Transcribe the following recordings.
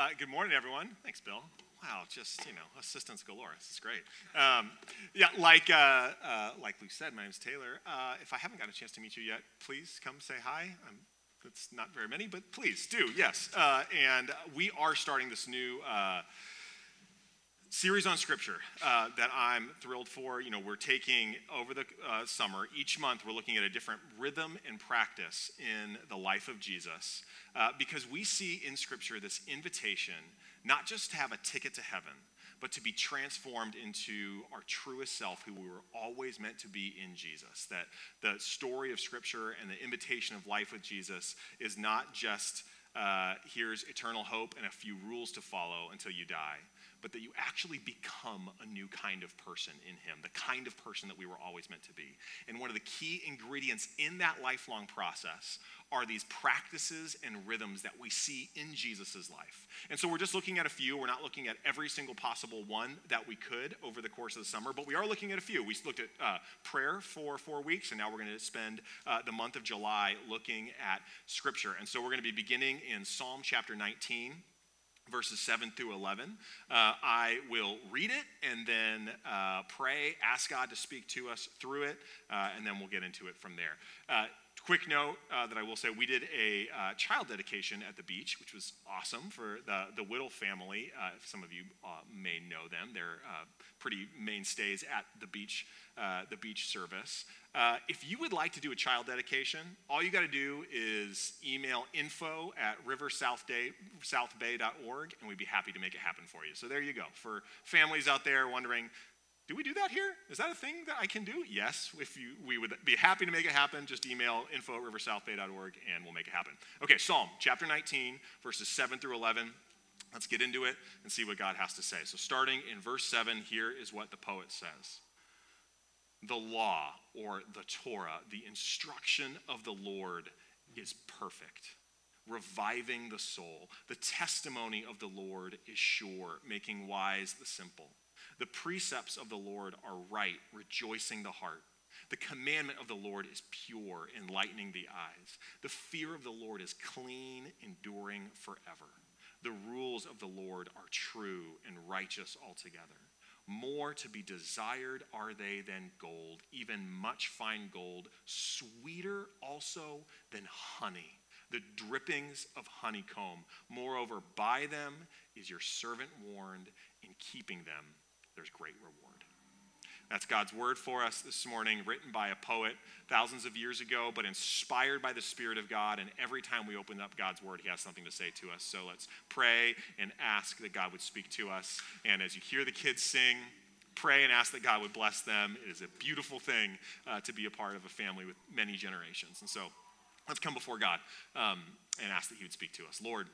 uh, good morning, everyone. Thanks, Bill. Wow, just you know, assistance galore. This is great. Um, yeah, like uh, uh, like Luke said, my name's Taylor. Uh, if I haven't got a chance to meet you yet, please come say hi. I'm, that's not very many, but please do. Yes, uh, and we are starting this new uh, series on scripture uh, that I'm thrilled for. You know, we're taking over the uh, summer, each month, we're looking at a different rhythm and practice in the life of Jesus uh, because we see in scripture this invitation not just to have a ticket to heaven, but to be transformed into our truest self, who we were always meant to be in Jesus. That the story of Scripture and the invitation of life with Jesus is not just uh, here's eternal hope and a few rules to follow until you die, but that you actually become a new kind of person in Him, the kind of person that we were always meant to be. And one of the key ingredients in that lifelong process are these practices and rhythms that we see in Jesus' life. And so we're just looking at a few. We're not looking at every single possible one that we could over the course of the summer, but we are looking at a few. We looked at uh, prayer for four weeks, and now we're going to spend uh, the month of July looking at Scripture. And so we're going to be beginning in Psalm chapter 19 verses 7 through 11. Uh, I will read it and then uh, pray, ask God to speak to us through it, uh, and then we'll get into it from there. Uh, quick note uh, that I will say we did a uh, child dedication at the beach, which was awesome for the, the Whittle family. Some of you may know them, they're pretty mainstays at the beach, uh, the beach service. if you would like to do a child dedication, all you got to do is email info at riversouthbay.org and we'd be happy to make it happen for you. So there you go. For families out there wondering, do we do that here? Is that a thing that I can do? Yes. If you, we would be happy to make it happen. Just email info at riversouthbay.org and we'll make it happen. Okay, Psalm chapter 19, verses 7 through 11. Let's get into it and see what God has to say. So, starting in verse 7, here is what the poet says The law, or the Torah, the instruction of the Lord is perfect, reviving the soul. The testimony of the Lord is sure, making wise the simple. The precepts of the Lord are right, rejoicing the heart. The commandment of the Lord is pure, enlightening the eyes. The fear of the Lord is clean, enduring forever. The rules of the Lord are true and righteous altogether. More to be desired are they than gold, even much fine gold, sweeter also than honey, the drippings of honeycomb. Moreover, by them is your servant warned, in keeping them there's great reward. That's God's word for us this morning, written by a poet thousands of years ago, but inspired by the Spirit of God. And every time we open up God's word, He has something to say to us. So let's pray and ask that God would speak to us. And as you hear the kids sing, pray and ask that God would bless them. It is a beautiful thing uh, to be a part of a family with many generations. And so let's come before God um, and ask that He would speak to us. Lord,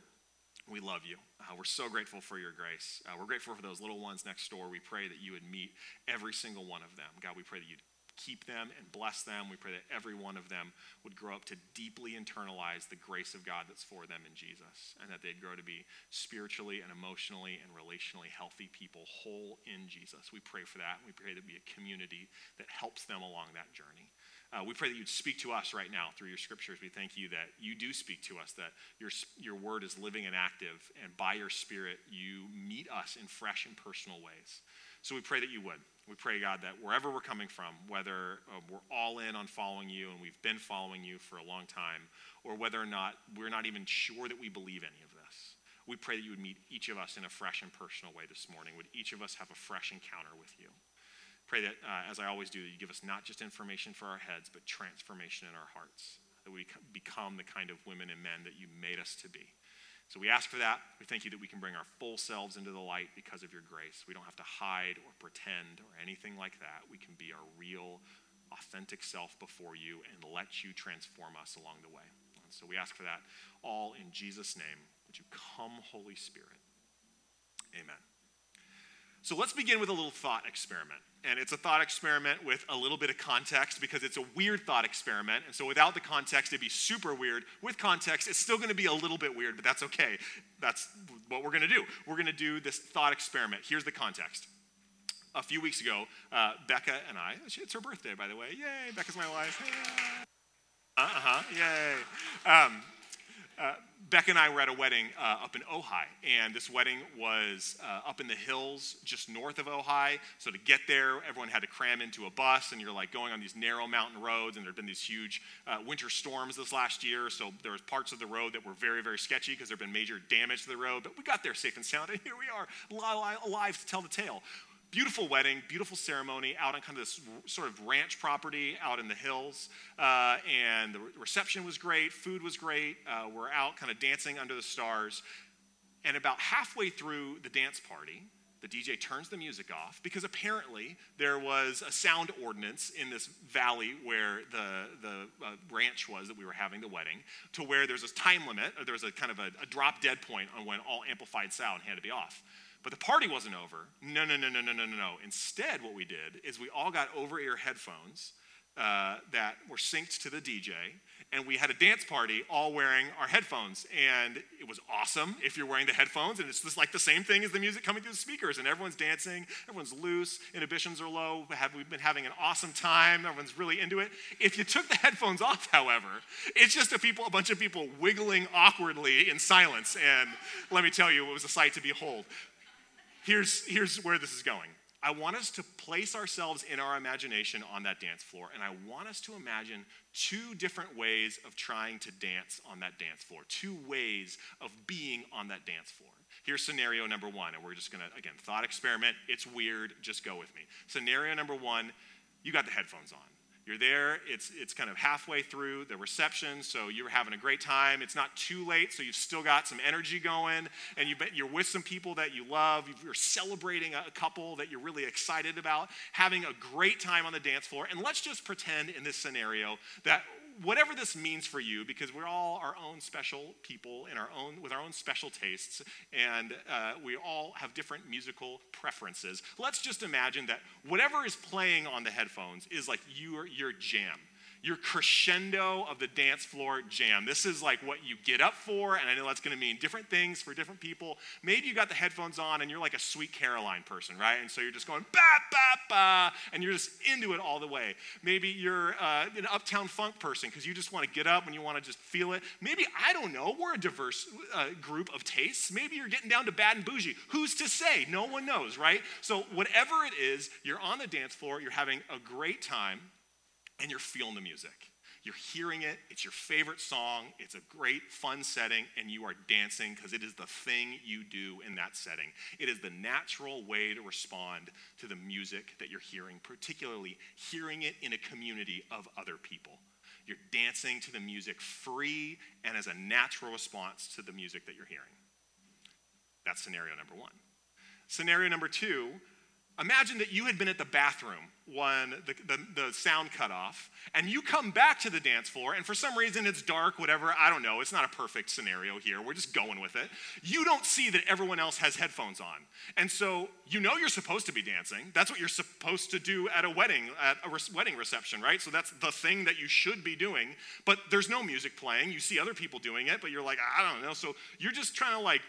we love you. Uh, we're so grateful for your grace. Uh, we're grateful for those little ones next door. We pray that you would meet every single one of them. God, we pray that you'd keep them and bless them. We pray that every one of them would grow up to deeply internalize the grace of God that's for them in Jesus, and that they'd grow to be spiritually and emotionally and relationally healthy people, whole in Jesus. We pray for that. We pray that be a community that helps them along that journey. Uh, we pray that you'd speak to us right now through your scriptures. We thank you that you do speak to us, that your, your word is living and active, and by your spirit, you meet us in fresh and personal ways. So we pray that you would. We pray, God, that wherever we're coming from, whether uh, we're all in on following you and we've been following you for a long time, or whether or not we're not even sure that we believe any of this, we pray that you would meet each of us in a fresh and personal way this morning. Would each of us have a fresh encounter with you? Pray that, uh, as I always do, you give us not just information for our heads, but transformation in our hearts, that we become the kind of women and men that you made us to be. So we ask for that. We thank you that we can bring our full selves into the light because of your grace. We don't have to hide or pretend or anything like that. We can be our real, authentic self before you and let you transform us along the way. And so we ask for that all in Jesus' name. Would you come, Holy Spirit? Amen. So let's begin with a little thought experiment. And it's a thought experiment with a little bit of context because it's a weird thought experiment. And so without the context, it'd be super weird. With context, it's still going to be a little bit weird, but that's okay. That's what we're going to do. We're going to do this thought experiment. Here's the context. A few weeks ago, uh, Becca and I, it's her birthday, by the way. Yay, Becca's my wife. Uh huh, yay. Um, Uh, Beck and I were at a wedding uh, up in Ojai, and this wedding was uh, up in the hills just north of Ojai. So to get there, everyone had to cram into a bus, and you're like going on these narrow mountain roads, and there had been these huge uh, winter storms this last year. So there was parts of the road that were very, very sketchy because there had been major damage to the road. But we got there safe and sound, and here we are, alive to tell the tale beautiful wedding, beautiful ceremony out on kind of this sort of ranch property out in the hills. Uh, and the reception was great, food was great. Uh, we're out kind of dancing under the stars. And about halfway through the dance party, the DJ turns the music off because apparently there was a sound ordinance in this valley where the, the uh, ranch was that we were having the wedding, to where there's a time limit, or there's a kind of a, a drop dead point on when all amplified sound had to be off. But the party wasn't over. No, no, no, no, no, no, no. Instead, what we did is we all got over ear headphones uh, that were synced to the DJ, and we had a dance party all wearing our headphones. And it was awesome if you're wearing the headphones, and it's just like the same thing as the music coming through the speakers, and everyone's dancing, everyone's loose, inhibitions are low. We've been having an awesome time, everyone's really into it. If you took the headphones off, however, it's just a, people, a bunch of people wiggling awkwardly in silence, and let me tell you, it was a sight to behold here's, here's where this is going. I want us to place ourselves in our imagination on that dance floor, and I want us to imagine two different ways of trying to dance on that dance floor, two ways of being on that dance floor. Here's scenario number one, and we're just gonna, again, thought experiment. It's weird, just go with me. Scenario number one you got the headphones on. You're there, it's, it's kind of halfway through the reception, so you're having a great time. It's not too late, so you've still got some energy going, and you you're with some people that you love. You're celebrating a couple that you're really excited about, having a great time on the dance floor. And let's just pretend in this scenario that whatever this means for you, because we're all our own special people in our own with our own special tastes, and uh, we all have different musical preferences. Let's just imagine that whatever is playing on the headphones is like your your jam your crescendo of the dance floor jam. This is like what you get up for, and I know that's gonna mean different things for different people. Maybe you got the headphones on and you're like a sweet Caroline person, right? And so you're just going ba, ba, ba, and you're just into it all the way. Maybe you're uh, an uptown funk person because you just wanna get up and you wanna just feel it. Maybe, I don't know, we're a diverse uh, group of tastes. Maybe you're getting down to bad and bougie. Who's to say? No one knows, right? So, whatever it is, you're on the dance floor, you're having a great time and you're feeling the music. You're hearing it, it's your favorite song, it's a great, fun setting, and you are dancing because it is the thing you do in that setting. It is the natural way to respond to the music that you're hearing, particularly hearing it in a community of other people. You're dancing to the music free and as a natural response to the music that you're hearing. That's scenario number one. Scenario number two Imagine that you had been at the bathroom when the, the, the, sound cut off, and you come back to the dance floor, and for some reason it's dark, whatever, I don't know, it's not a perfect scenario here, we're just going with it. You don't see that everyone else has headphones on. And so you know you're supposed to be dancing. That's what you're supposed to do at a wedding, at a res- wedding reception, right? So that's the thing that you should be doing, but there's no music playing. You see other people doing it, but you're like, I don't know. So you're just trying to like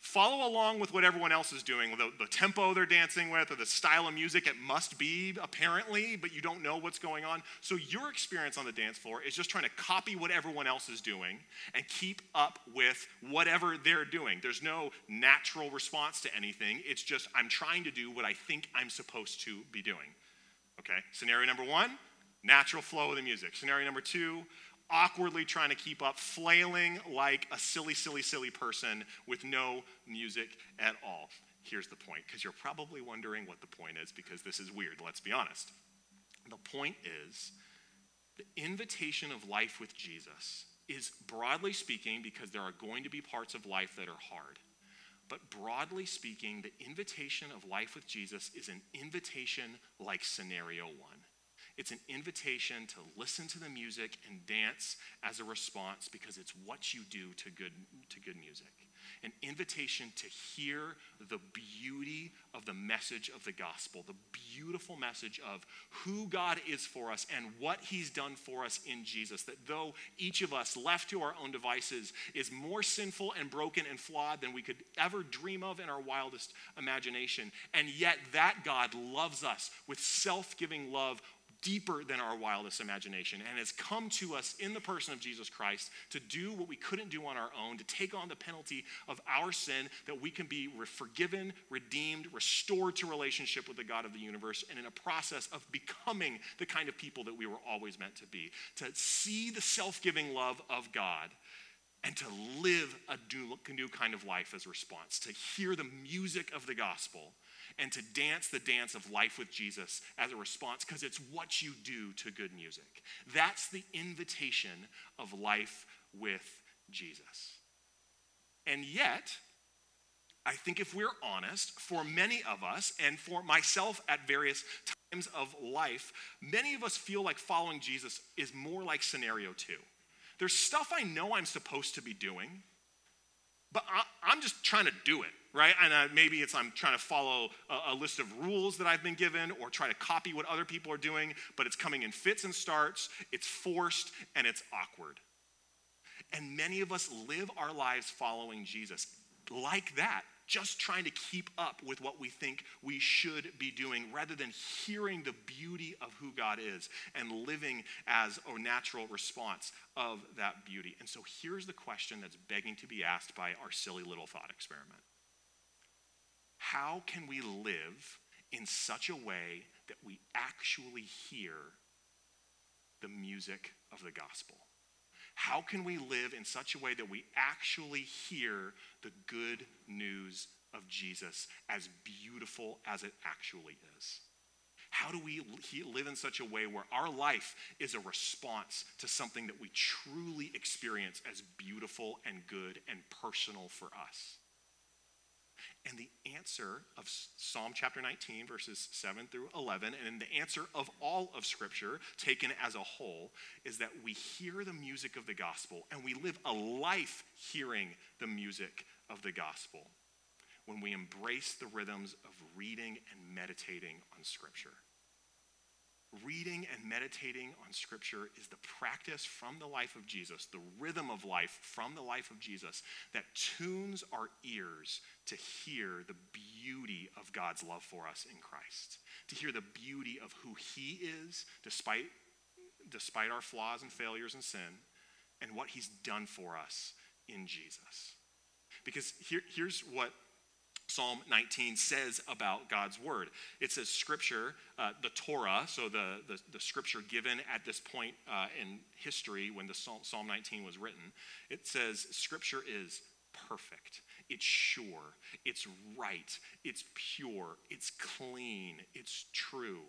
follow along with what everyone else is doing, the, the, tempo they're dancing with, or the style of music it must be, apparently, but you don't know what's going on. So your experience on the dance floor is just trying to copy what everyone else is doing and keep up with whatever they're doing. There's no natural response to anything. It's just, I'm trying to do what I think I'm supposed to be doing. Okay, scenario number one, natural flow of the music. Scenario number two, awkwardly trying to keep up, flailing like a silly, silly, silly person with no music at all. Here's the point, because you're probably wondering what the point is, because this is weird, let's be honest. The point is the invitation of life with Jesus is broadly speaking, because there are going to be parts of life that are hard. But broadly speaking, the invitation of life with Jesus is an invitation like scenario one. It's an invitation to listen to the music and dance as a response because it's what you do to good, to good music. An invitation to hear the beauty of the message of the gospel, the beautiful message of who God is for us and what he's done for us in Jesus. That though each of us, left to our own devices, is more sinful and broken and flawed than we could ever dream of in our wildest imagination, and yet that God loves us with self giving love deeper than our wildest imagination and has come to us in the person of Jesus Christ to do what we couldn't do on our own, to take on the penalty of our sin, that we can be forgiven, redeemed, restored to relationship with the God of the universe, and in a process of becoming the kind of people that we were always meant to be. To see the self giving love of God and to live a new kind of life as a response, to hear the music of the gospel and to dance the dance of life with Jesus as a response because it's what you do to good music. That's the invitation of life with Jesus. And yet, I think if we're honest, for many of us, and for myself at various times of life, many of us feel like following Jesus is more like scenario two. There's stuff I know I'm supposed to be doing, but I, am just trying to do it, right? And uh, maybe it's I'm trying to follow a, a, list of rules that I've been given or try to copy what other people are doing, but it's coming in fits and starts, it's forced, and it's awkward. And many of us live our lives following Jesus like that just trying to keep up with what we think we should be doing rather than hearing the beauty of who God is and living as a natural response of that beauty. And so here's the question that's begging to be asked by our silly little thought experiment How can we live in such a way that we actually hear the music of the gospel? How can we live in such a way that we actually hear the good news of Jesus as beautiful as it actually is? How do we live in such a way where our life is a response to something that we truly experience as beautiful and good and personal for us? And the answer of Psalm chapter 19, verses 7 through 11, and the answer of all of Scripture taken as a whole, is that we hear the music of the gospel and we live a life hearing the music of the gospel when we embrace the rhythms of reading and meditating on Scripture. Reading and meditating on Scripture is the practice from the life of Jesus, the rhythm of life from the life of Jesus that tunes our ears to hear the beauty of God's love for us in Christ, to hear the beauty of who He is despite, despite our flaws and failures and sin, and what He's done for us in Jesus. Because here, here's what Psalm 19 says about God's word. It says scripture, uh, the Torah, so the, the, the, scripture given at this point uh, in history when the Psalm, Psalm 19 was written, it says scripture is perfect. It's sure. It's right. It's pure. It's clean. It's true.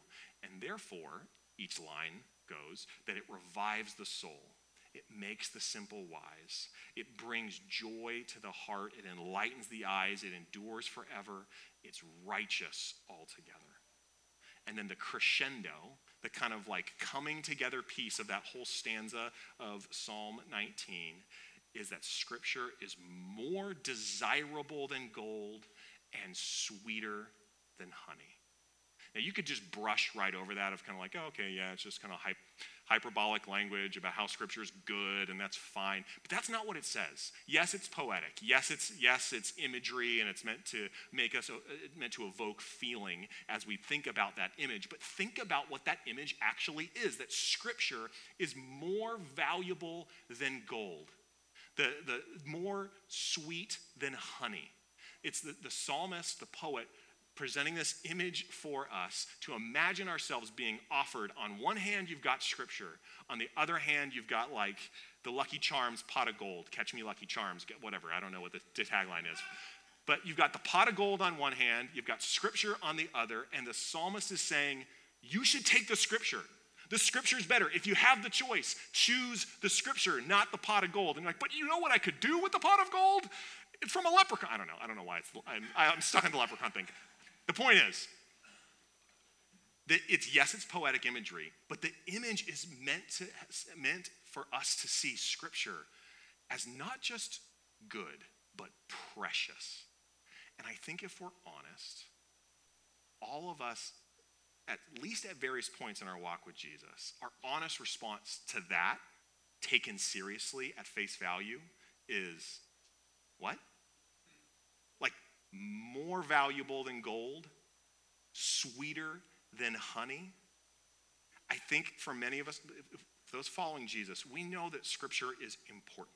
And therefore, each line goes that it revives the soul. It makes the simple wise. It brings joy to the heart. It enlightens the eyes. It endures forever. It's righteous altogether. And then the crescendo, the kind of like coming together piece of that whole stanza of Psalm 19 is that scripture is more desirable than gold and sweeter than honey. Now, you could just brush right over that of kind of like, oh, okay, yeah, it's just kind of hype, hyperbolic language about how scripture is good and that's fine. But that's not what it says. Yes, it's poetic. Yes, it's yes, it's imagery and it's meant to make us uh, meant to evoke feeling as we think about that image. But think about what that image actually is. That scripture is more valuable than gold. The, the more sweet than honey. It's the, the psalmist, the poet, presenting this image for us to imagine ourselves being offered. On one hand, you've got scripture. On the other hand, you've got like the Lucky Charms pot of gold. Catch me, Lucky Charms, get whatever. I don't know what the, the tagline is. But you've got the pot of gold on one hand, you've got scripture on the other, and the psalmist is saying, You should take the scripture. The scripture is better. If you have the choice, choose the scripture, not the pot of gold. And you're like, but you know what I could do with the pot of gold? It's from a leprechaun. I don't know. I don't know why it's, I'm, I'm stuck in the leprechaun thing. The point is that it's yes, it's poetic imagery, but the image is meant to meant for us to see scripture as not just good, but precious. And I think if we're honest, all of us, at least at various points in our walk with Jesus, our honest response to that, taken seriously at face value, is what? More valuable than gold, sweeter than honey. I think for many of us, those following Jesus, we know that Scripture is important.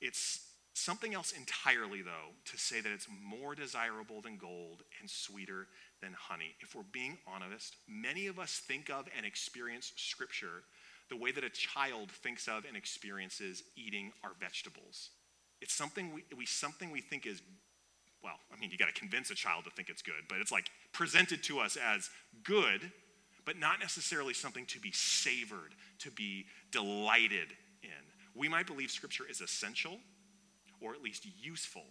It's something else entirely, though, to say that it's more desirable than gold and sweeter than honey. If we're being honest, many of us think of and experience Scripture the way that a child thinks of and experiences eating our vegetables. It's something we, we something we think is well, I mean, you got to convince a child to think it's good, but it's like presented to us as good, but not necessarily something to be savored, to be delighted in. We might believe Scripture is essential or at least useful,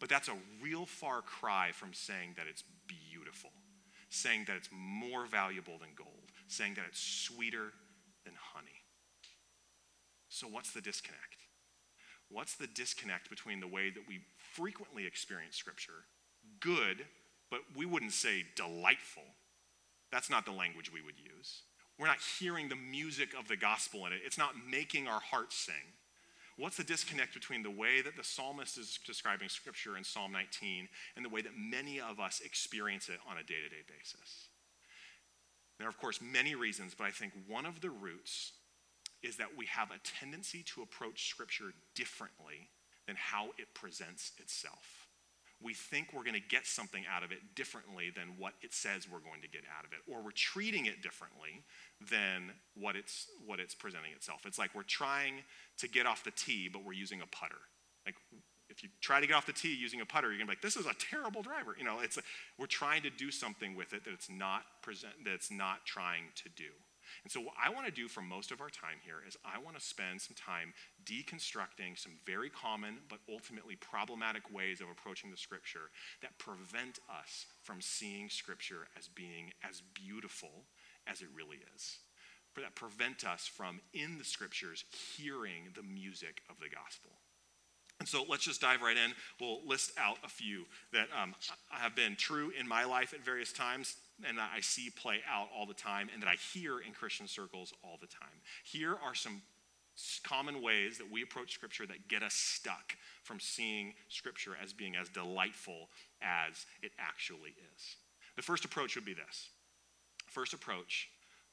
but that's a real far cry from saying that it's beautiful, saying that it's more valuable than gold, saying that it's sweeter than honey. So, what's the disconnect? What's the disconnect between the way that we frequently experience Scripture, good, but we wouldn't say delightful? That's not the language we would use. We're not hearing the music of the gospel in it, it's not making our hearts sing. What's the disconnect between the way that the psalmist is describing Scripture in Psalm 19 and the way that many of us experience it on a day to day basis? There are, of course, many reasons, but I think one of the roots is that we have a tendency to approach Scripture differently than how it presents itself. We think we're going to get something out of it differently than what it says we're going to get out of it, or we're treating it differently than what it's, what it's presenting itself. It's like we're trying to get off the tee, but we're using a putter. Like if you try to get off the tee using a putter, you're gonna be like, this is a terrible driver. You know, it's a, we're trying to do something with it that it's not present, that it's not trying to do. And so, what I want to do for most of our time here is I want to spend some time deconstructing some very common but ultimately problematic ways of approaching the scripture that prevent us from seeing scripture as being as beautiful as it really is. That prevent us from, in the scriptures, hearing the music of the gospel. And so let's just dive right in. We'll list out a few that um, have been true in my life at various times and that I see play out all the time and that I hear in Christian circles all the time. Here are some common ways that we approach Scripture that get us stuck from seeing Scripture as being as delightful as it actually is. The first approach would be this First approach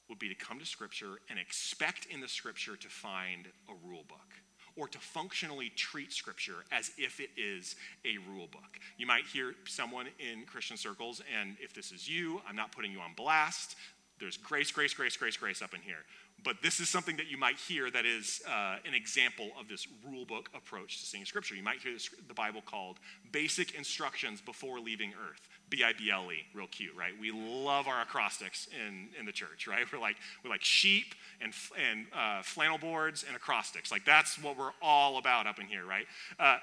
would be to come to Scripture and expect in the Scripture to find a rule book or to functionally treat Scripture as if it is a rule book. You might hear someone in Christian circles, and if this is you, I'm not putting you on blast. There's grace, grace, grace, grace, grace up in here. But this is something that you might hear that is uh, an example of this rule book approach to seeing Scripture. You might hear this, the Bible called Basic Instructions Before Leaving Earth. B I B L E, real cute, right? We love our acrostics in, in the church, right? We're like, we're like sheep and, and uh, flannel boards and acrostics. Like, that's what we're all about up in here, right? Uh,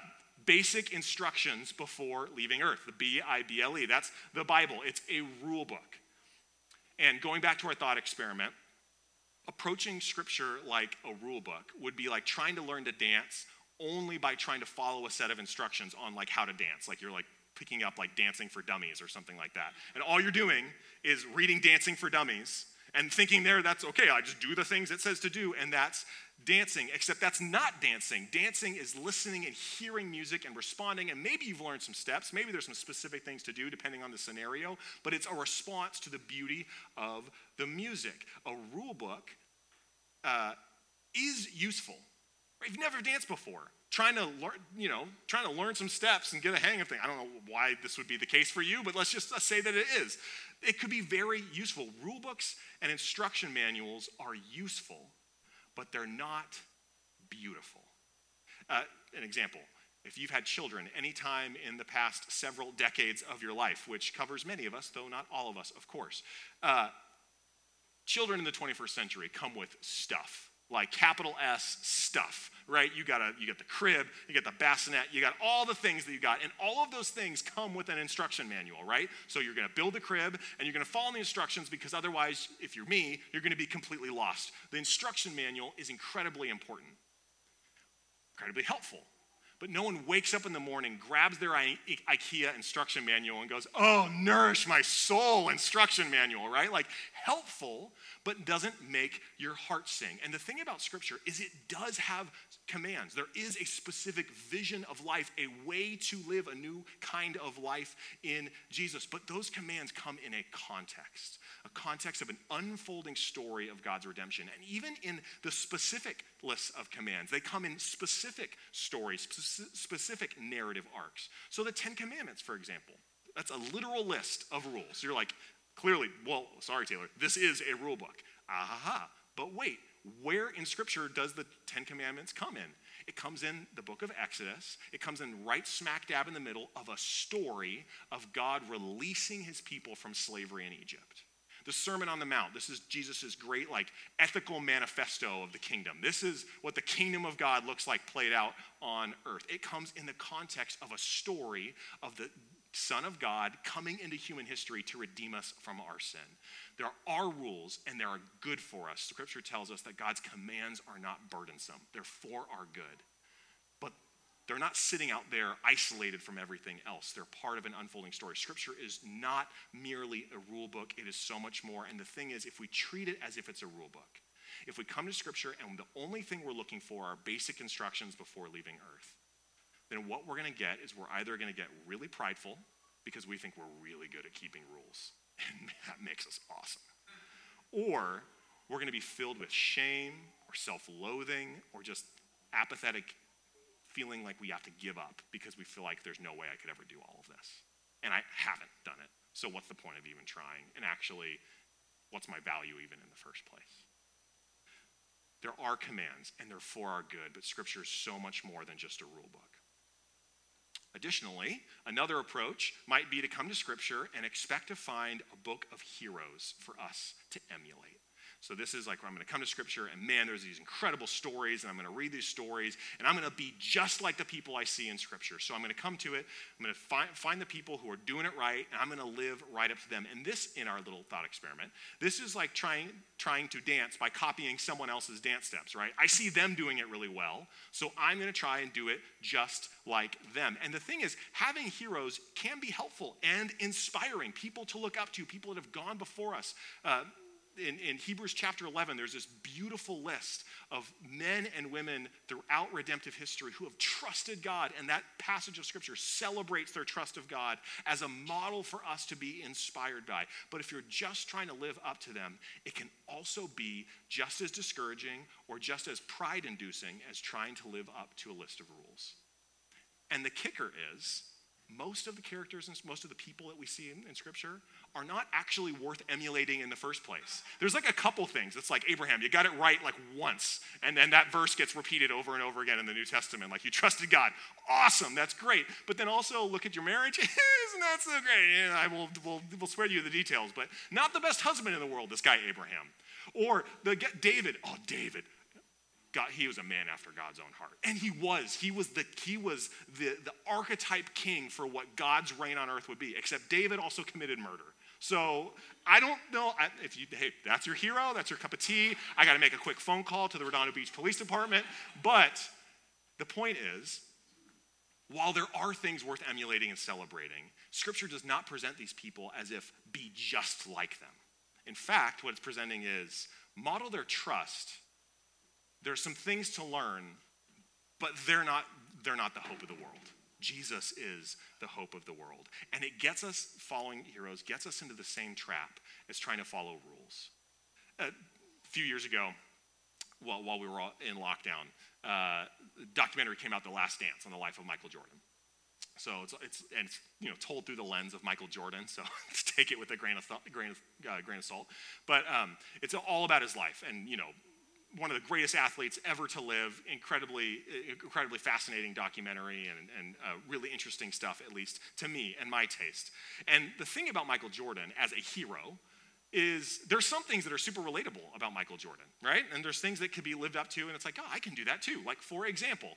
basic instructions before leaving earth, the B I B L E. That's the Bible, it's a rule book. And going back to our thought experiment, approaching scripture like a rule book would be like trying to learn to dance only by trying to follow a set of instructions on like how to dance like you're like picking up like dancing for dummies or something like that. And all you're doing is reading dancing for dummies and thinking there that's okay i just do the things it says to do and that's dancing. Except that's not dancing. Dancing is listening and hearing music and responding and maybe you've learned some steps. Maybe there's some specific things to do depending on the scenario but it's a response to the beauty of the music. A rule book uh, is useful. If you've never danced before, trying to learn, you know, trying to learn some steps and get a hang of things. I don't know why this would be the case for you, but let's just say that it is. It could be very useful. Rule books and instruction manuals are useful, but they're not beautiful. Uh, an example if you've had children anytime in the past several decades of your life, which covers many of us, though not all of us, of course, uh, children in the 21st century come with stuff like capital S stuff, right? You got a, you got the crib, you got the bassinet, you got all the things that you got, and all of those things come with an instruction manual, right? So you're going to build the crib and you're going to follow the instructions because otherwise, if you're me, you're going to be completely lost. The instruction manual is incredibly important, incredibly helpful. But no one wakes up in the morning, grabs their IKEA instruction manual, and goes, Oh, nourish my soul instruction manual, right? Like helpful, but doesn't make your heart sing. And the thing about Scripture is it does have commands. There is a specific vision of life, a way to live a new kind of life in Jesus. But those commands come in a context, a context of an unfolding story of God's redemption. And even in the specific list of commands, they come in specific stories, specific narrative arcs. So the Ten Commandments, for example, that's a literal list of rules. You're like, clearly, well, sorry, Taylor, this is a rule book. Aha. But wait, where in Scripture does the Ten Commandments come in? It comes in the book of Exodus. It comes in right smack dab in the middle of a story of God releasing his people from slavery in Egypt. The Sermon on the Mount, this is Jesus' great, like, ethical manifesto of the kingdom. This is what the kingdom of God looks like played out on earth. It comes in the context of a story of the Son of God coming into human history to redeem us from our sin. There are rules and they are good for us. Scripture tells us that God's commands are not burdensome, they're for our good. But they're not sitting out there isolated from everything else. They're part of an unfolding story. Scripture is not merely a rule book, it is so much more. And the thing is, if we treat it as if it's a rule book, if we come to Scripture and the only thing we're looking for are basic instructions before leaving earth, then what we're going to get is we're either going to get really prideful because we think we're really good at keeping rules, and that makes us awesome. Or we're going to be filled with shame or self loathing or just apathetic feeling like we have to give up because we feel like there's no way I could ever do all of this. And I haven't done it. So what's the point of even trying? And actually, what's my value even in the first place? There are commands and they're for our good, but Scripture is so much more than just a rule book. Additionally, another approach might be to come to Scripture and expect to find a book of heroes for us to emulate. So this is like I'm going to come to scripture and man, there's these incredible stories, and I'm going to read these stories, and I'm going to be just like the people I see in scripture. So I'm going to come to it, I'm going to find, find the people who are doing it right, and I'm going to live right up to them. And this, in our little thought experiment, this is like trying, trying to dance by copying someone else's dance steps, right? I see them doing it really well, so I'm going to try and do it just like them. And the thing is, having heroes can be helpful and inspiring, people to look up to, people that have gone before us. Uh, in, in Hebrews chapter 11, there's this beautiful list of men and women throughout redemptive history who have trusted God, and that passage of scripture celebrates their trust of God as a model for us to be inspired by. But if you're just trying to live up to them, it can also be just as discouraging or just as pride inducing as trying to live up to a list of rules. And the kicker is, most of the characters and most of the people that we see in, in, scripture are not actually worth emulating in the first place there's like a couple things it's like abraham you got it right like once and then that verse gets repeated over and over again in the new testament like you trusted god awesome that's great but then also look at your marriage isn't that so great i will we'll, we'll swear to you the details but not the best husband in the world this guy abraham or the david oh david God, he was a man after God's own heart. And he was. He was the he was the, the archetype king for what God's reign on earth would be. Except David also committed murder. So I don't know if you hey, that's your hero, that's your cup of tea. I got to make a quick phone call to the Redondo Beach Police Department. But the point is, while there are things worth emulating and celebrating, Scripture does not present these people as if be just like them. In fact, what it's presenting is model their trust There are some things to learn, but they're not, they're not the hope of the world. Jesus is the hope of the world. And it gets us, following heroes, gets us into the same trap as trying to follow rules. A few years ago, while, while we were in lockdown, uh, a documentary came out, The Last Dance, on the life of Michael Jordan. So it's, it's, and it's you know, told through the lens of Michael Jordan, so take it with a grain of, th- grain of, uh, grain of salt. But um, it's all about his life and, you know, one of the greatest athletes ever to live. Incredibly, incredibly fascinating documentary and, and uh, really interesting stuff, at least to me and my taste. And the thing about Michael Jordan as a hero is there's some things that are super relatable about Michael Jordan, right? And there's things that could be lived up to, and it's like, oh, I can do that too. Like, for example,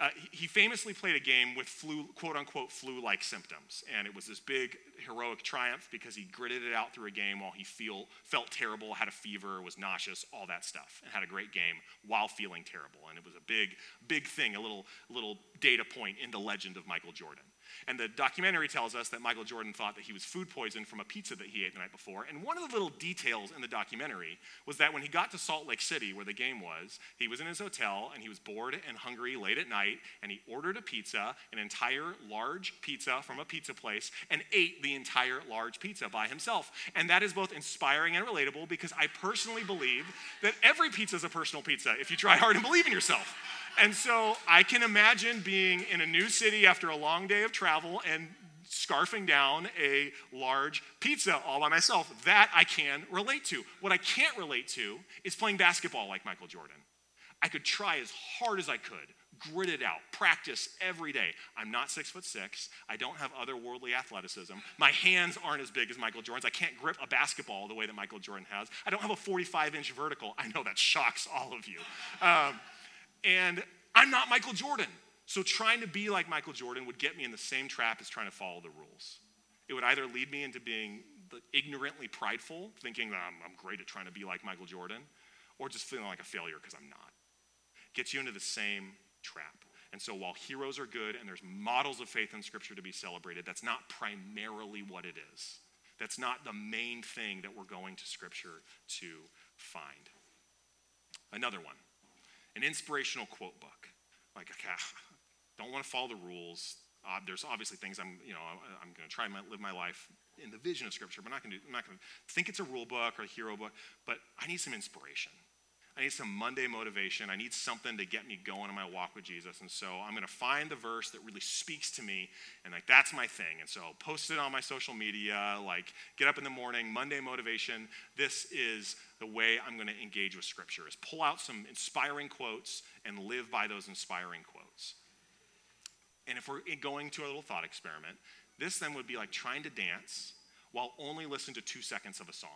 uh, he famously played a game with flu, quote unquote, flu like symptoms. And it was this big heroic triumph because he gritted it out through a game while he feel, felt terrible, had a fever, was nauseous, all that stuff, and had a great game while feeling terrible. And it was a big, big thing, a little, little data point in the legend of Michael Jordan. And the documentary tells us that Michael Jordan thought that he was food poisoned from a pizza that he ate the night before. And one of the little details in the documentary was that when he got to Salt Lake City, where the game was, he was in his hotel and he was bored and hungry late at night, and he ordered a pizza, an entire large pizza from a pizza place, and ate the entire large pizza by himself. And that is both inspiring and relatable because I personally believe that every pizza is a personal pizza if you try hard and believe in yourself. And so I can imagine being in a new city after a long day of travel and scarfing down a large pizza all by myself. That I can relate to. What I can't relate to is playing basketball like Michael Jordan. I could try as hard as I could, grit it out, practice every day. I'm not six foot six. I don't have otherworldly athleticism. My hands aren't as big as Michael Jordan's. I can't grip a basketball the way that Michael Jordan has. I don't have a 45 inch vertical. I know that shocks all of you. Um, and I'm not Michael Jordan. So trying to be like Michael Jordan would get me in the same trap as trying to follow the rules. It would either lead me into being ignorantly prideful, thinking that I'm, I'm great at trying to be like Michael Jordan, or just feeling like a failure because I'm not. Gets you into the same trap. And so while heroes are good and there's models of faith in Scripture to be celebrated, that's not primarily what it is. That's not the main thing that we're going to Scripture to find. Another one an inspirational quote book. Like, okay, don't want to follow the rules. Uh, there's obviously things I'm, you know, I'm, I'm going to try and live my life in the vision of Scripture, but I'm not going to, I'm not going to think it's a rule book or a hero book. But I need some inspiration. I need some Monday motivation. I need something to get me going in my walk with Jesus. And so I'm going to find the verse that really speaks to me, and like that's my thing. And so I'll post it on my social media, like get up in the morning, Monday motivation. This is the way I'm going to engage with Scripture: is pull out some inspiring quotes and live by those inspiring quotes. And if we're going to a little thought experiment, this then would be like trying to dance while only listen to two seconds of a song.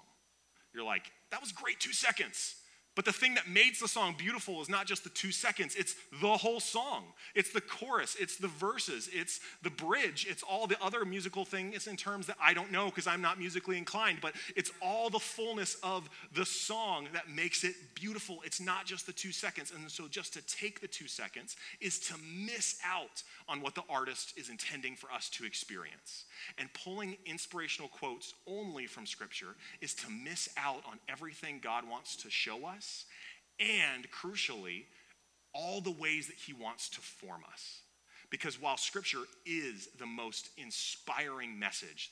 You're like, that was great, two seconds. But the thing that makes the song beautiful is not just the two seconds, it's the whole song. It's the chorus, it's the verses, it's the bridge, it's all the other musical things in terms that I don't know because I'm not musically inclined, but it's all the fullness of the song that makes it beautiful. It's not just the two seconds. And so just to take the two seconds is to miss out on what the artist is intending for us to experience. And pulling inspirational quotes only from Scripture is to miss out on everything God wants to show us, and crucially, all the ways that He wants to form us. Because while Scripture is the most inspiring message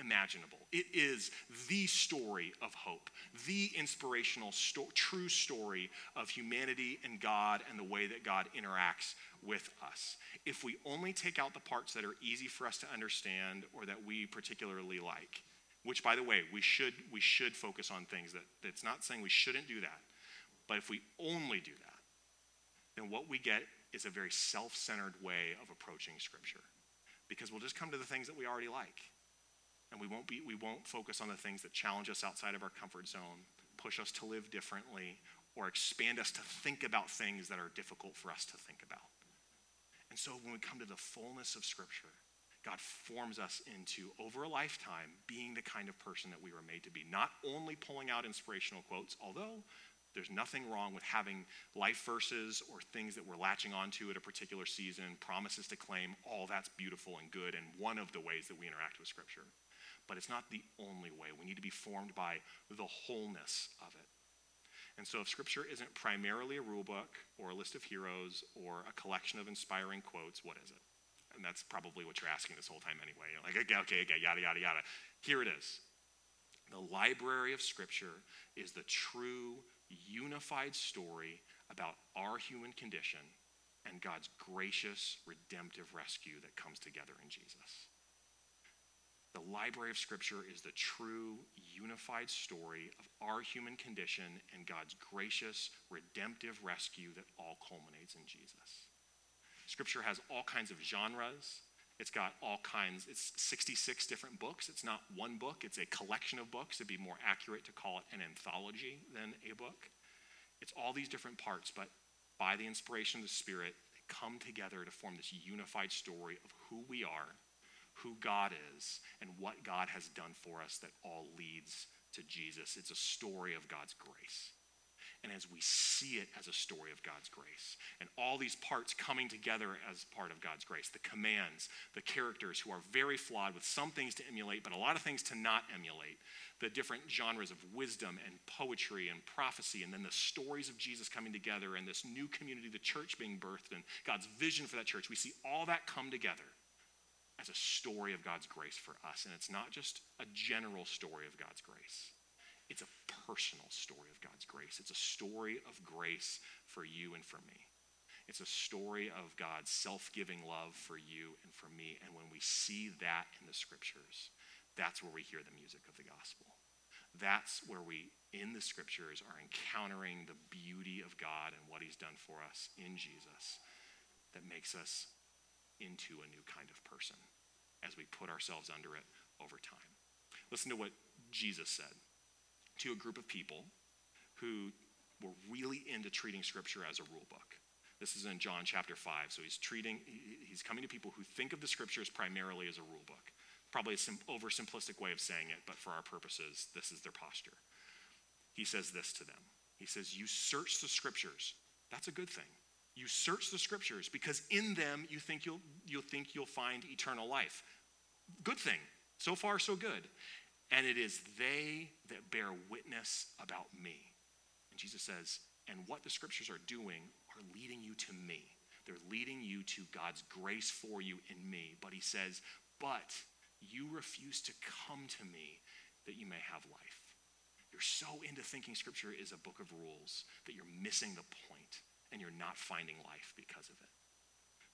imaginable. It is the story of hope, the inspirational, sto- true story of humanity and God and the way that God interacts with us. If we only take out the parts that are easy for us to understand or that we particularly like, which by the way, we should we should focus on things that that's not saying we shouldn't do that. But if we only do that, then what we get is a very self-centered way of approaching scripture. Because we'll just come to the things that we already like and we won't, be, we won't focus on the things that challenge us outside of our comfort zone, push us to live differently, or expand us to think about things that are difficult for us to think about. And so when we come to the fullness of Scripture, God forms us into, over a lifetime, being the kind of person that we were made to be. Not only pulling out inspirational quotes, although there's nothing wrong with having life verses or things that we're latching onto at a particular season, promises to claim, all that's beautiful and good, and one of the ways that we interact with Scripture but it's not the only way. We need to be formed by the wholeness of it. And so, if Scripture isn't primarily a rule book or a list of heroes or a collection of inspiring quotes, what is it? And that's probably what you're asking this whole time anyway. You're like, okay, okay, okay, yada, yada, yada. Here it is. The library of Scripture is the true, unified story about our human condition and God's gracious, redemptive rescue that comes together in Jesus. The library of Scripture is the true, unified story of our human condition and God's gracious, redemptive rescue that all culminates in Jesus. Scripture has all kinds of genres. It's got all kinds, it's 66 different books. It's not one book, it's a collection of books. It'd be more accurate to call it an anthology than a book. It's all these different parts, but by the inspiration of the Spirit, they come together to form this unified story of who we are who God is and what God has done for us that all leads to Jesus. It's a story of God's grace. And as we see it as a story of God's grace. And all these parts coming together as part of God's grace the commands, the characters who are very flawed with some things to emulate, but a lot of things to not emulate, the different genres of wisdom and poetry and prophecy, and then the stories of Jesus coming together and this new community, the church being birthed, and God's vision for that church. We see all that come together as a story of God's grace for us. And it's not just a general story of God's grace, it's a personal story of God's grace. It's a story of grace for you and for me. It's a story of God's self giving love for you and for me. And when we see that in the scriptures, that's where we hear the music of the gospel. That's where we, in the scriptures, are encountering the beauty of God and what he's done for us in Jesus that makes us into a new kind of person as we put ourselves under it over time. Listen to what Jesus said to a group of people who were really into treating scripture as a rule book. This is in John chapter 5. So he's treating, he's coming to people who think of the scriptures primarily as a rule book. Probably a sim- oversimplistic way of saying it, but for our purposes, this is their posture. He says this to them He says, You search the scriptures. That's a good thing. You search the scriptures because in them you think you'll, you'll think you'll find eternal life. Good thing. So far, so good. And it is they that bear witness about me. And Jesus says, and what the scriptures are doing are leading you to me. They're leading you to God's grace for you in me. But he says, but you refuse to come to me that you may have life. You're so into thinking scripture is a book of rules that you're missing the point and you're not finding life because of it.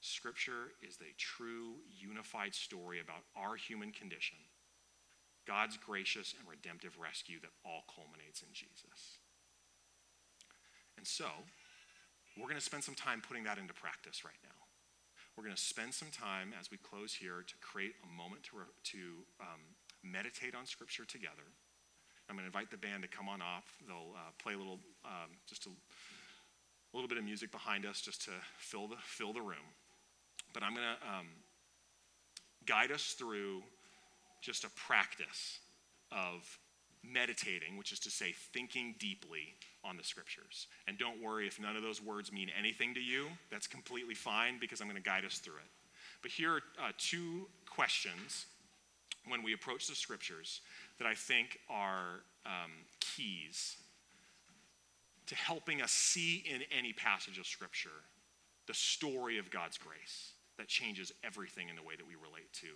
Scripture is a true, unified story about our human condition God's gracious and redemptive rescue that all culminates in Jesus. And so, we're going to spend some time putting that into practice right now. We're going to spend some time as we close here to create a moment to, to um, meditate on Scripture together. I'm going to invite the band to come on off. They'll uh, play a little, um, just a, a, little bit of music behind us just to fill the, fill the room. But I'm going to um, guide us through just a practice of meditating, which is to say, thinking deeply on the scriptures. And don't worry if none of those words mean anything to you, that's completely fine because I'm going to guide us through it. But here are uh, two questions when we approach the scriptures that I think are um, keys to helping us see in any passage of scripture the story of God's grace that changes everything in the way that we relate to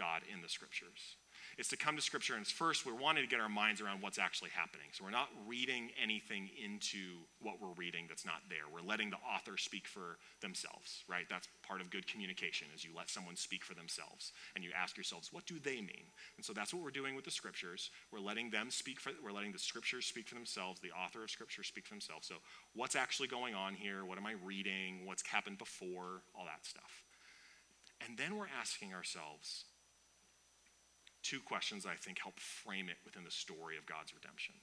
God in the scriptures is to come to Scripture and first we're wanting to get our minds around what's actually happening. So we're not reading anything into what we're reading that's not there. We're letting the author speak for themselves, right? That's part of good communication is you let someone speak for themselves and you ask yourselves, what do they mean? And so that's what we're doing with the Scriptures. We're letting them speak for, we're letting the Scriptures speak for themselves, the author of Scripture speak for themselves. So what's actually going on here? What am I reading? What's happened before? All that stuff. And then we're asking ourselves, two questions I think help frame it within the story of God's redemption.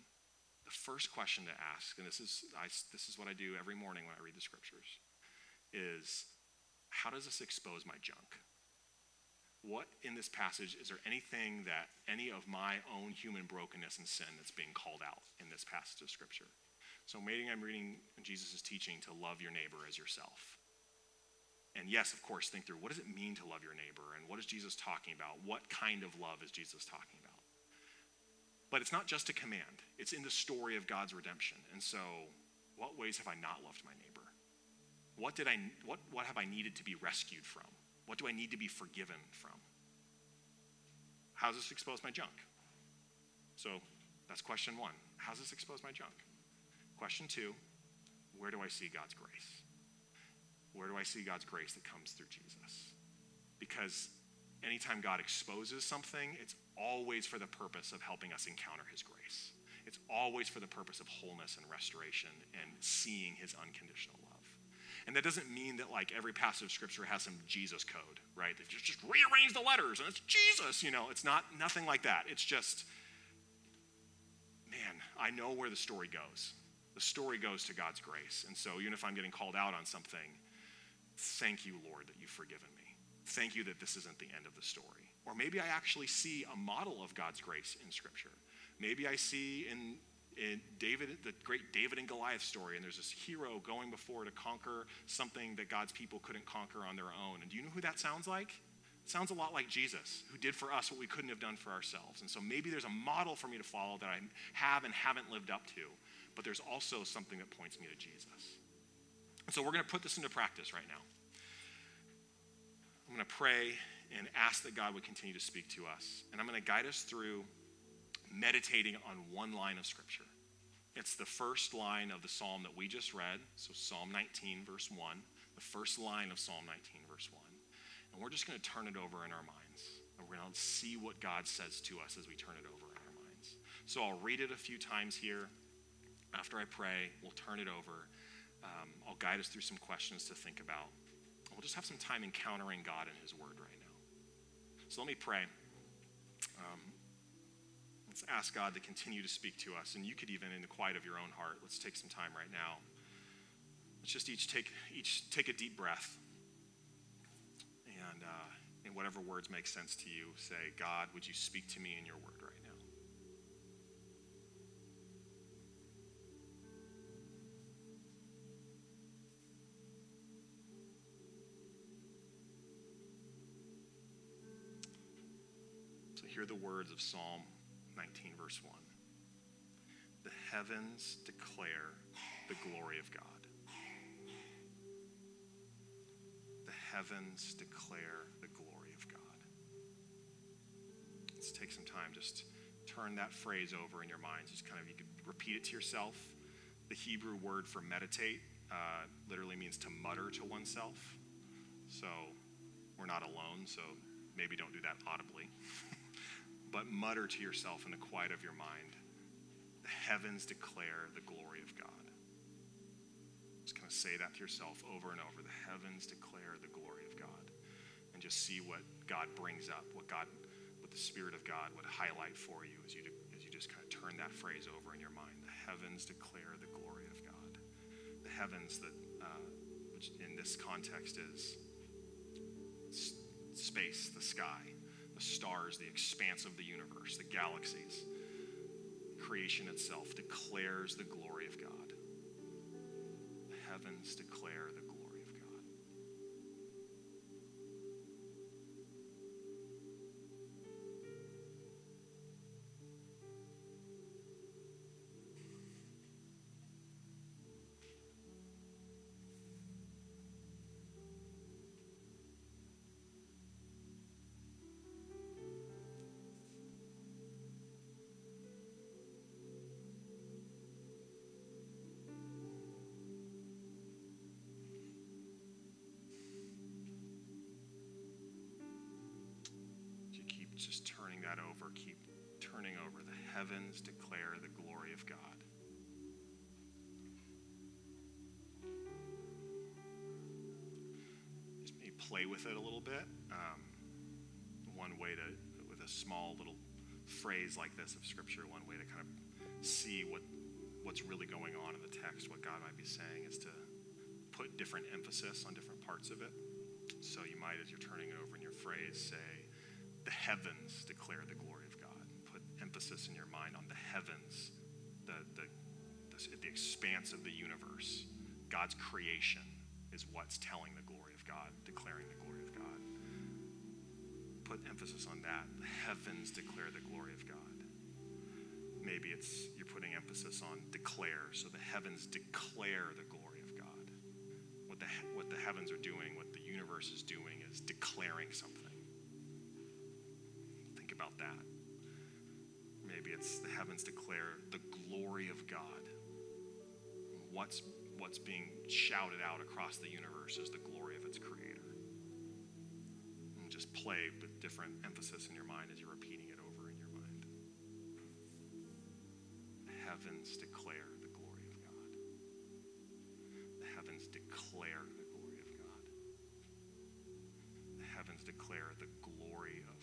The first question to ask, and this is, I, this is what I do every morning when I read the scriptures, is how does this expose my junk? What in this passage, is there anything that any of my own human brokenness and sin that's being called out in this passage of scripture? So maybe I'm reading Jesus' teaching to love your neighbor as yourself. And yes, of course, think through what does it mean to love your neighbor and what is Jesus talking about? What kind of love is Jesus talking about? But it's not just a command, it's in the story of God's redemption. And so, what ways have I not loved my neighbor? What, did I, what, what have I needed to be rescued from? What do I need to be forgiven from? How does this expose my junk? So that's question one. How does this expose my junk? Question two, where do I see God's grace? Where do I see God's grace that comes through Jesus? Because anytime God exposes something, it's always for the purpose of helping us encounter his grace. It's always for the purpose of wholeness and restoration and seeing his unconditional love. And that doesn't mean that like every passage of scripture has some Jesus code, right? That just, just rearrange the letters and it's Jesus, you know. It's not nothing like that. It's just, man, I know where the story goes. The story goes to God's grace. And so even if I'm getting called out on something, Thank you, Lord, that you've forgiven me. Thank you that this isn't the end of the story. Or maybe I actually see a model of God's grace in Scripture. Maybe I see in, in David, the great David and Goliath story, and there's this hero going before to conquer something that God's people couldn't conquer on their own. And do you know who that sounds like? It sounds a lot like Jesus, who did for us what we couldn't have done for ourselves. And so maybe there's a model for me to follow that I have and haven't lived up to, but there's also something that points me to Jesus. So we're going to put this into practice right now. I'm going to pray and ask that God would continue to speak to us. And I'm going to guide us through meditating on one line of Scripture. It's the first line of the psalm that we just read. So, Psalm 19, verse 1, the first line of Psalm 19, verse 1. And we're just going to turn it over in our minds. And we're going to see what God says to us as we turn it over in our minds. So, I'll read it a few times here. After I pray, we'll turn it over. Um, I'll guide us through some questions to think about. We'll just have some time encountering God and His Word right now. So, let me pray. Um, Let's ask God to continue to speak to us. And you could even, in the quiet of your own heart, let's take some time right now. Let's just each take, each take a deep breath. And uh, in whatever words make sense to you, say, God, would you speak to me in your word right now? Words of Psalm 19, verse 1. The heavens declare the glory of God. The heavens declare the glory of God. Let's take some time, just turn that phrase over in your minds. Just kind of, you could repeat it to yourself. The Hebrew word for meditate uh, literally means to mutter to oneself. So we're not alone, so maybe don't do that audibly. but mutter to yourself in the quiet of your mind the heavens declare the glory of God. Just kind of say that to yourself over and over. The heavens declare the glory of God. And just see what God brings up, what God, what the Spirit of God would highlight for you as you, as you just kind of turn that phrase over in your mind. The heavens declare the glory of God. The heavens that, uh, which in this context is space, the sky the stars, the expanse of the universe, the galaxies. Creation itself declares the glory of God. The heavens declare heavens declare the glory of God. Just maybe play with it a little bit. Um, one way to, with a small little phrase like this of Scripture, one way to kind of see what what's really going on in the text, what God might be saying, is to put different emphasis on different parts of it. So you might, as you're turning it over in your phrase, say, the heavens declare the glory emphasis in your mind on the heavens, the, the, the, the expanse of the universe. God's creation is what's telling the glory of God, declaring the glory of God. Put emphasis on that. The heavens declare the glory of God. Maybe it's you're putting emphasis on declare, so the heavens declare the glory of God. What the, what the heavens are doing, what the universe is doing, is declaring something Think about that. It's the heavens declare the glory of God. What's, what's being shouted out across the universe is the glory of its creator. And just play with different emphasis in your mind as you're repeating it over in your mind. The heavens declare the glory of God. The heavens declare the glory of God. The heavens declare the glory of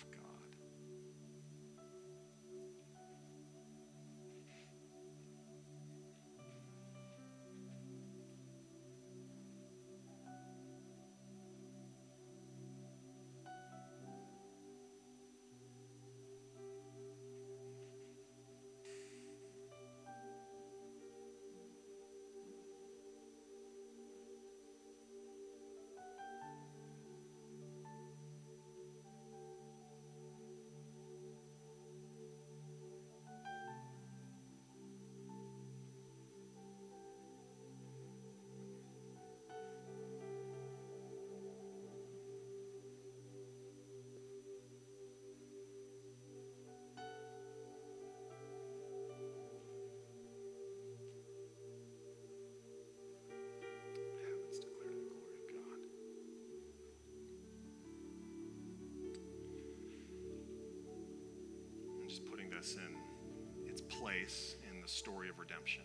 this in its place in the story of redemption,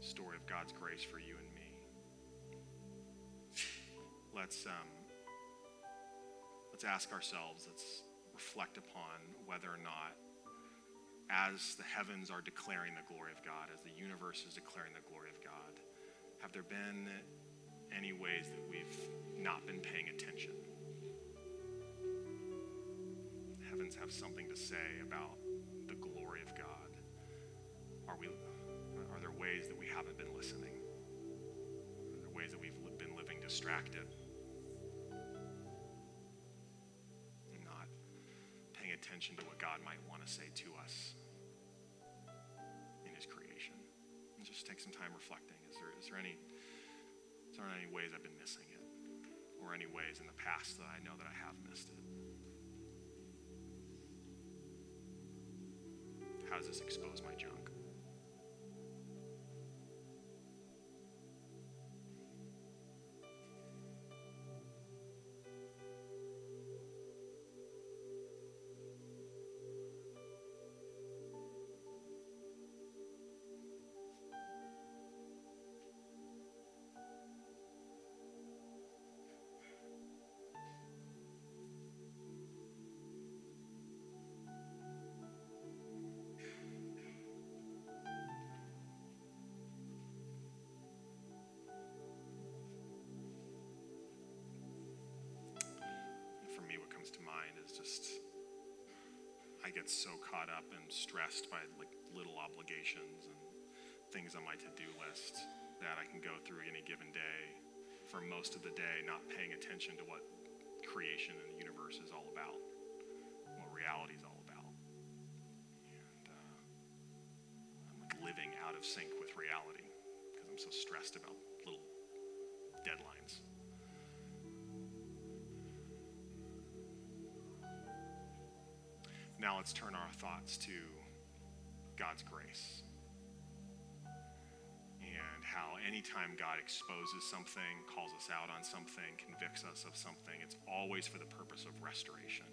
story of God's grace for you and me. Let's um, let's ask ourselves. Let's reflect upon whether or not, as the heavens are declaring the glory of God, as the universe is declaring the glory of God, have there been any ways that we've not been paying attention? Heavens have something to say about haven't been listening? There ways that we've been living distracted? And not paying attention to what God might want to say to us in his creation. Just take some time reflecting. Is there is there any is there any ways I've been missing it? Or any ways in the past that I know that I have missed it? How does this expose my junk? Get so caught up and stressed by like little obligations and things on my to-do list that I can go through any given day for most of the day not paying attention to what creation and the universe is all about, what reality is all about. And uh, I'm like living out of sync with reality because I'm so stressed about let's turn our thoughts to God's grace. And how anytime God exposes something, calls us out on something, convicts us of something, it's always for the purpose of restoration.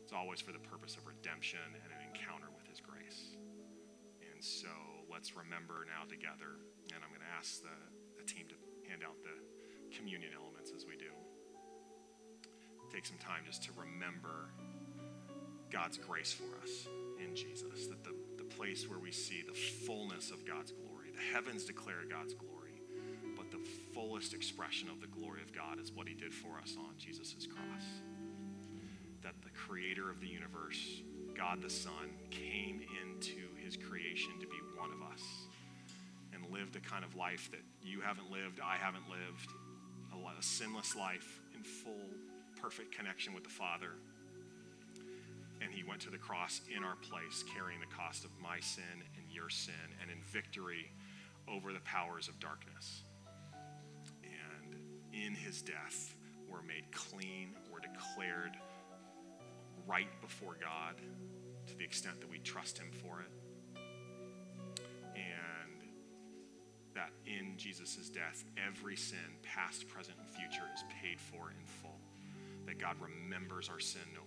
It's always for the purpose of redemption and an encounter with His grace. And so let's remember now together, and I'm going to ask the, the team to hand out the communion elements as we do. Take some time just to remember God's grace for us in Jesus. That the, the place where we see the fullness of God's glory, the heavens declare God's glory, but the fullest expression of the glory of God is what He did for us on Jesus' cross. That the creator of the universe, God the Son, came into His creation to be one of us and lived a kind of life that you haven't lived, I haven't lived, a, a sinless life in full, perfect connection with the Father he went to the cross in our place, carrying the cost of my sin and your sin, and in victory over the powers of darkness. And in his death, we're made clean, we're declared right before God to the extent that we trust him for it. And that in Jesus' death, every sin, past, present, and future, is paid for in full. That God remembers our sin no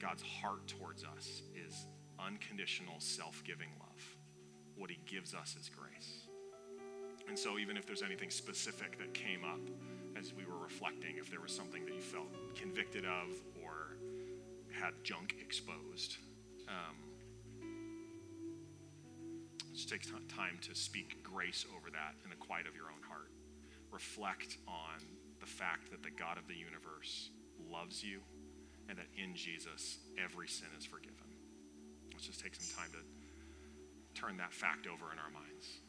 God's heart towards us is unconditional, self giving love. What He gives us is grace. And so, even if there's anything specific that came up as we were reflecting, if there was something that you felt convicted of or had junk exposed, um, just take time to speak grace over that in the quiet of your own heart. Reflect on the fact that the God of the universe loves you and that in Jesus, every sin is forgiven. Let's just take some time to turn that fact over in our minds.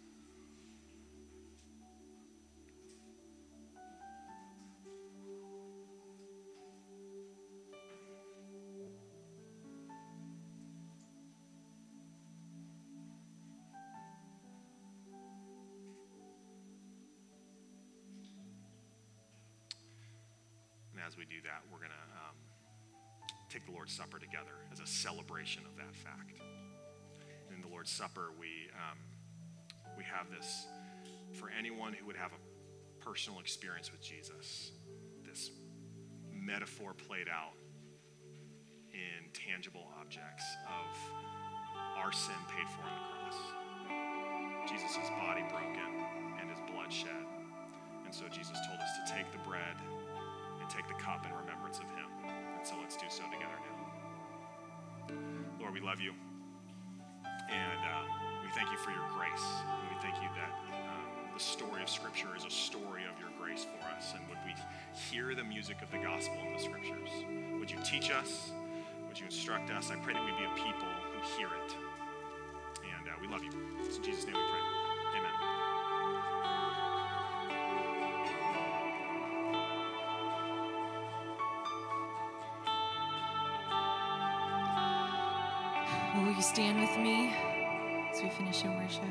Lord's Supper together as a celebration of that fact. And in the Lord's Supper, we, um, we have this for anyone who would have a personal experience with Jesus, this metaphor played out in tangible objects of our sin paid for on the cross. Jesus' body broken and his blood shed. And so Jesus told us to take the bread and take the cup in remembrance of him. So let's do so together now. Lord, we love you. And uh, we thank you for your grace. And we thank you that um, the story of Scripture is a story of your grace for us. And would we hear the music of the gospel in the Scriptures? Would you teach us? Would you instruct us? I pray that we be a people who hear it. And uh, we love you. It's in Jesus' name we pray. You stand with me as we finish in worship?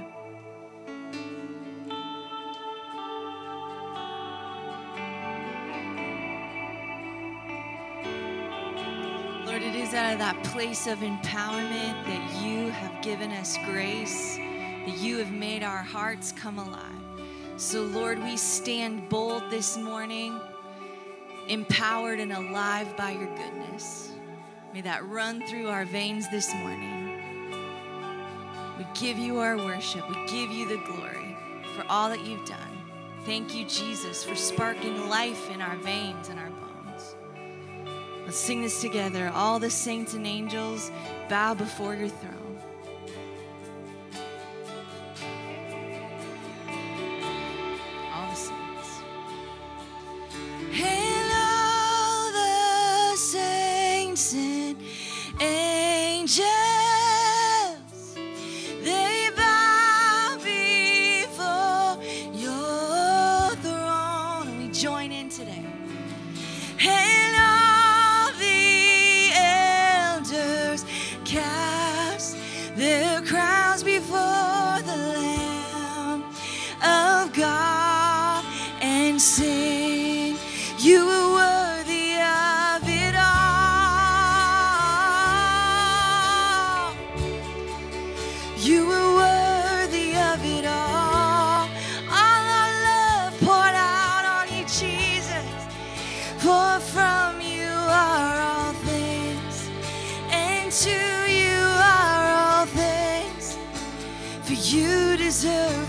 Lord, it is out of that place of empowerment that you have given us grace, that you have made our hearts come alive. So, Lord, we stand bold this morning, empowered and alive by your goodness. May that run through our veins this morning. We give you our worship. We give you the glory for all that you've done. Thank you, Jesus, for sparking life in our veins and our bones. Let's sing this together. All the saints and angels bow before your throne. You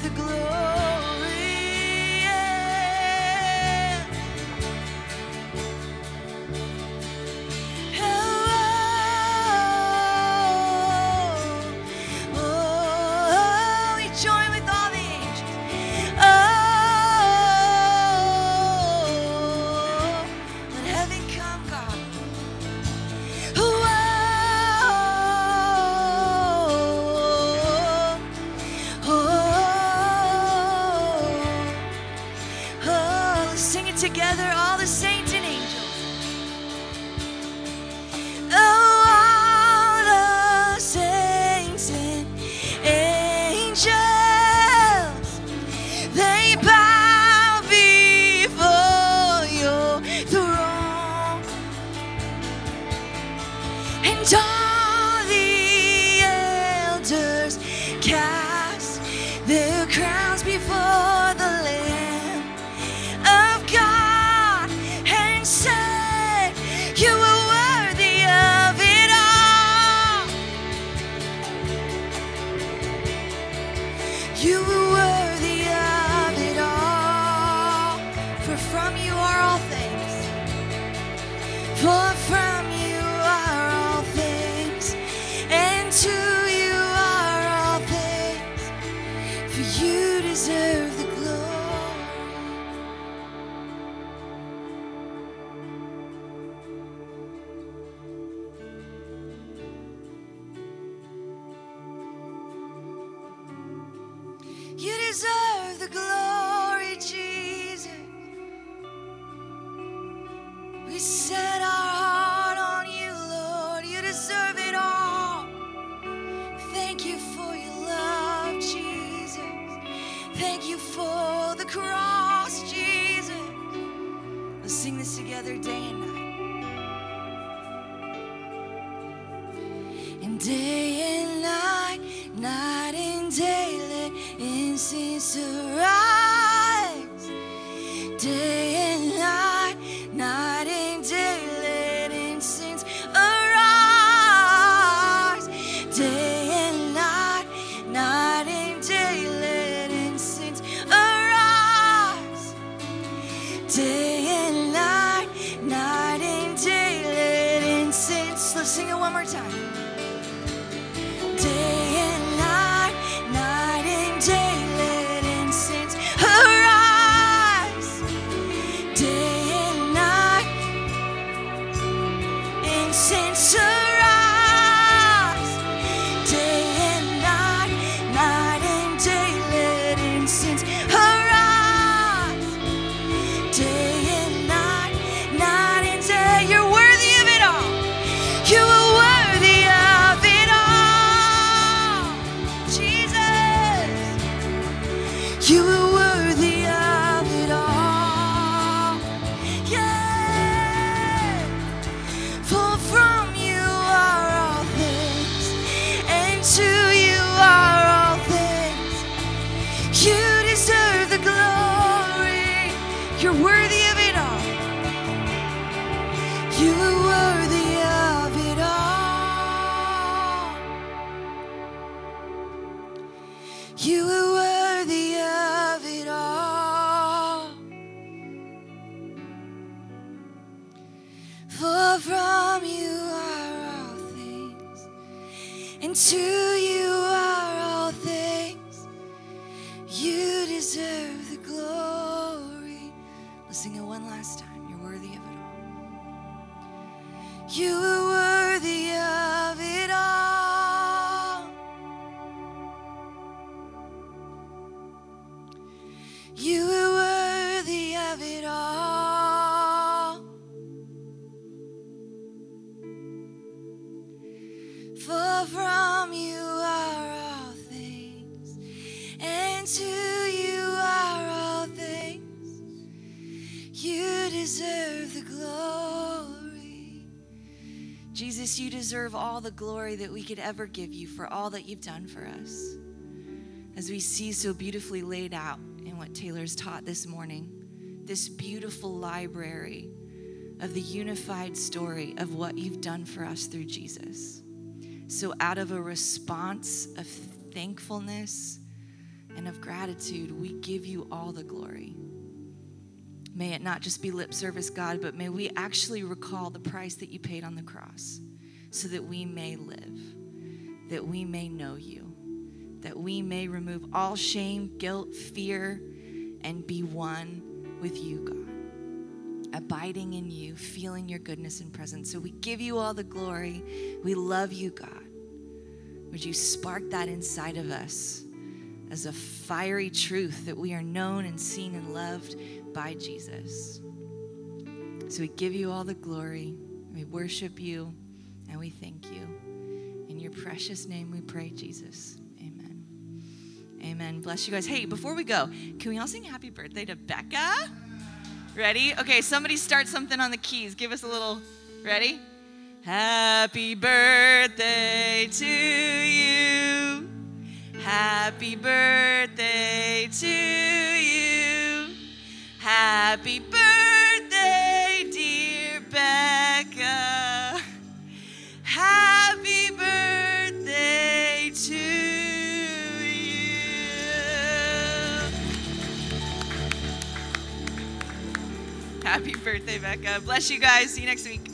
glory that we could ever give you for all that you've done for us. As we see so beautifully laid out in what Taylor's taught this morning, this beautiful library of the unified story of what you've done for us through Jesus. So, out of a response of thankfulness and of gratitude, we give you all the glory. May it not just be lip service, God, but may we actually recall the price that you paid on the cross so that we may live, that we may know you, that we may remove all shame, guilt, fear, and be one with you, God abiding in you, feeling your goodness and presence. So we give you all the glory. We love you, God. Would you spark that inside of us as a fiery truth that we are known and seen and loved by Jesus? So we give you all the glory. We worship you and we thank you. In your precious name we pray, Jesus. Amen. Amen. Bless you guys. Hey, before we go, can we all sing happy birthday to Becca? Ready? Okay, somebody start something on the keys. Give us a little. Ready? Happy birthday to you. Happy birthday to you. Happy birthday, Happy birthday, Becca. Bless you guys. See you next week.